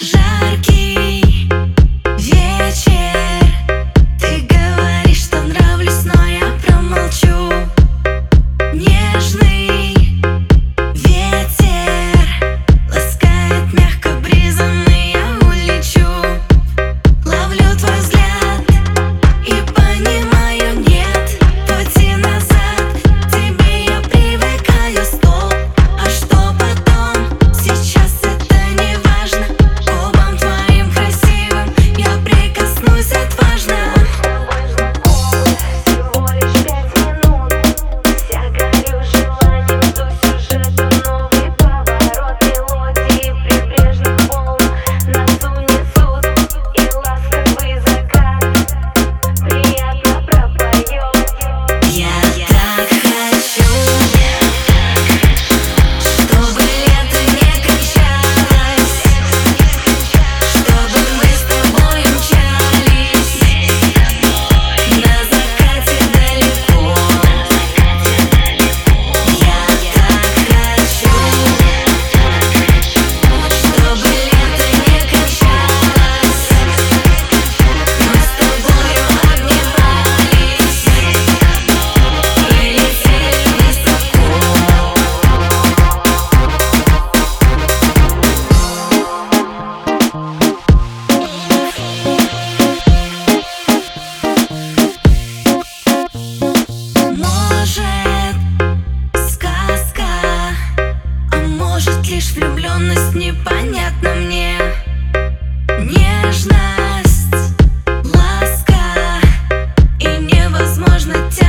Жаркий непонятно мне. Нежность, ласка и невозможно тебя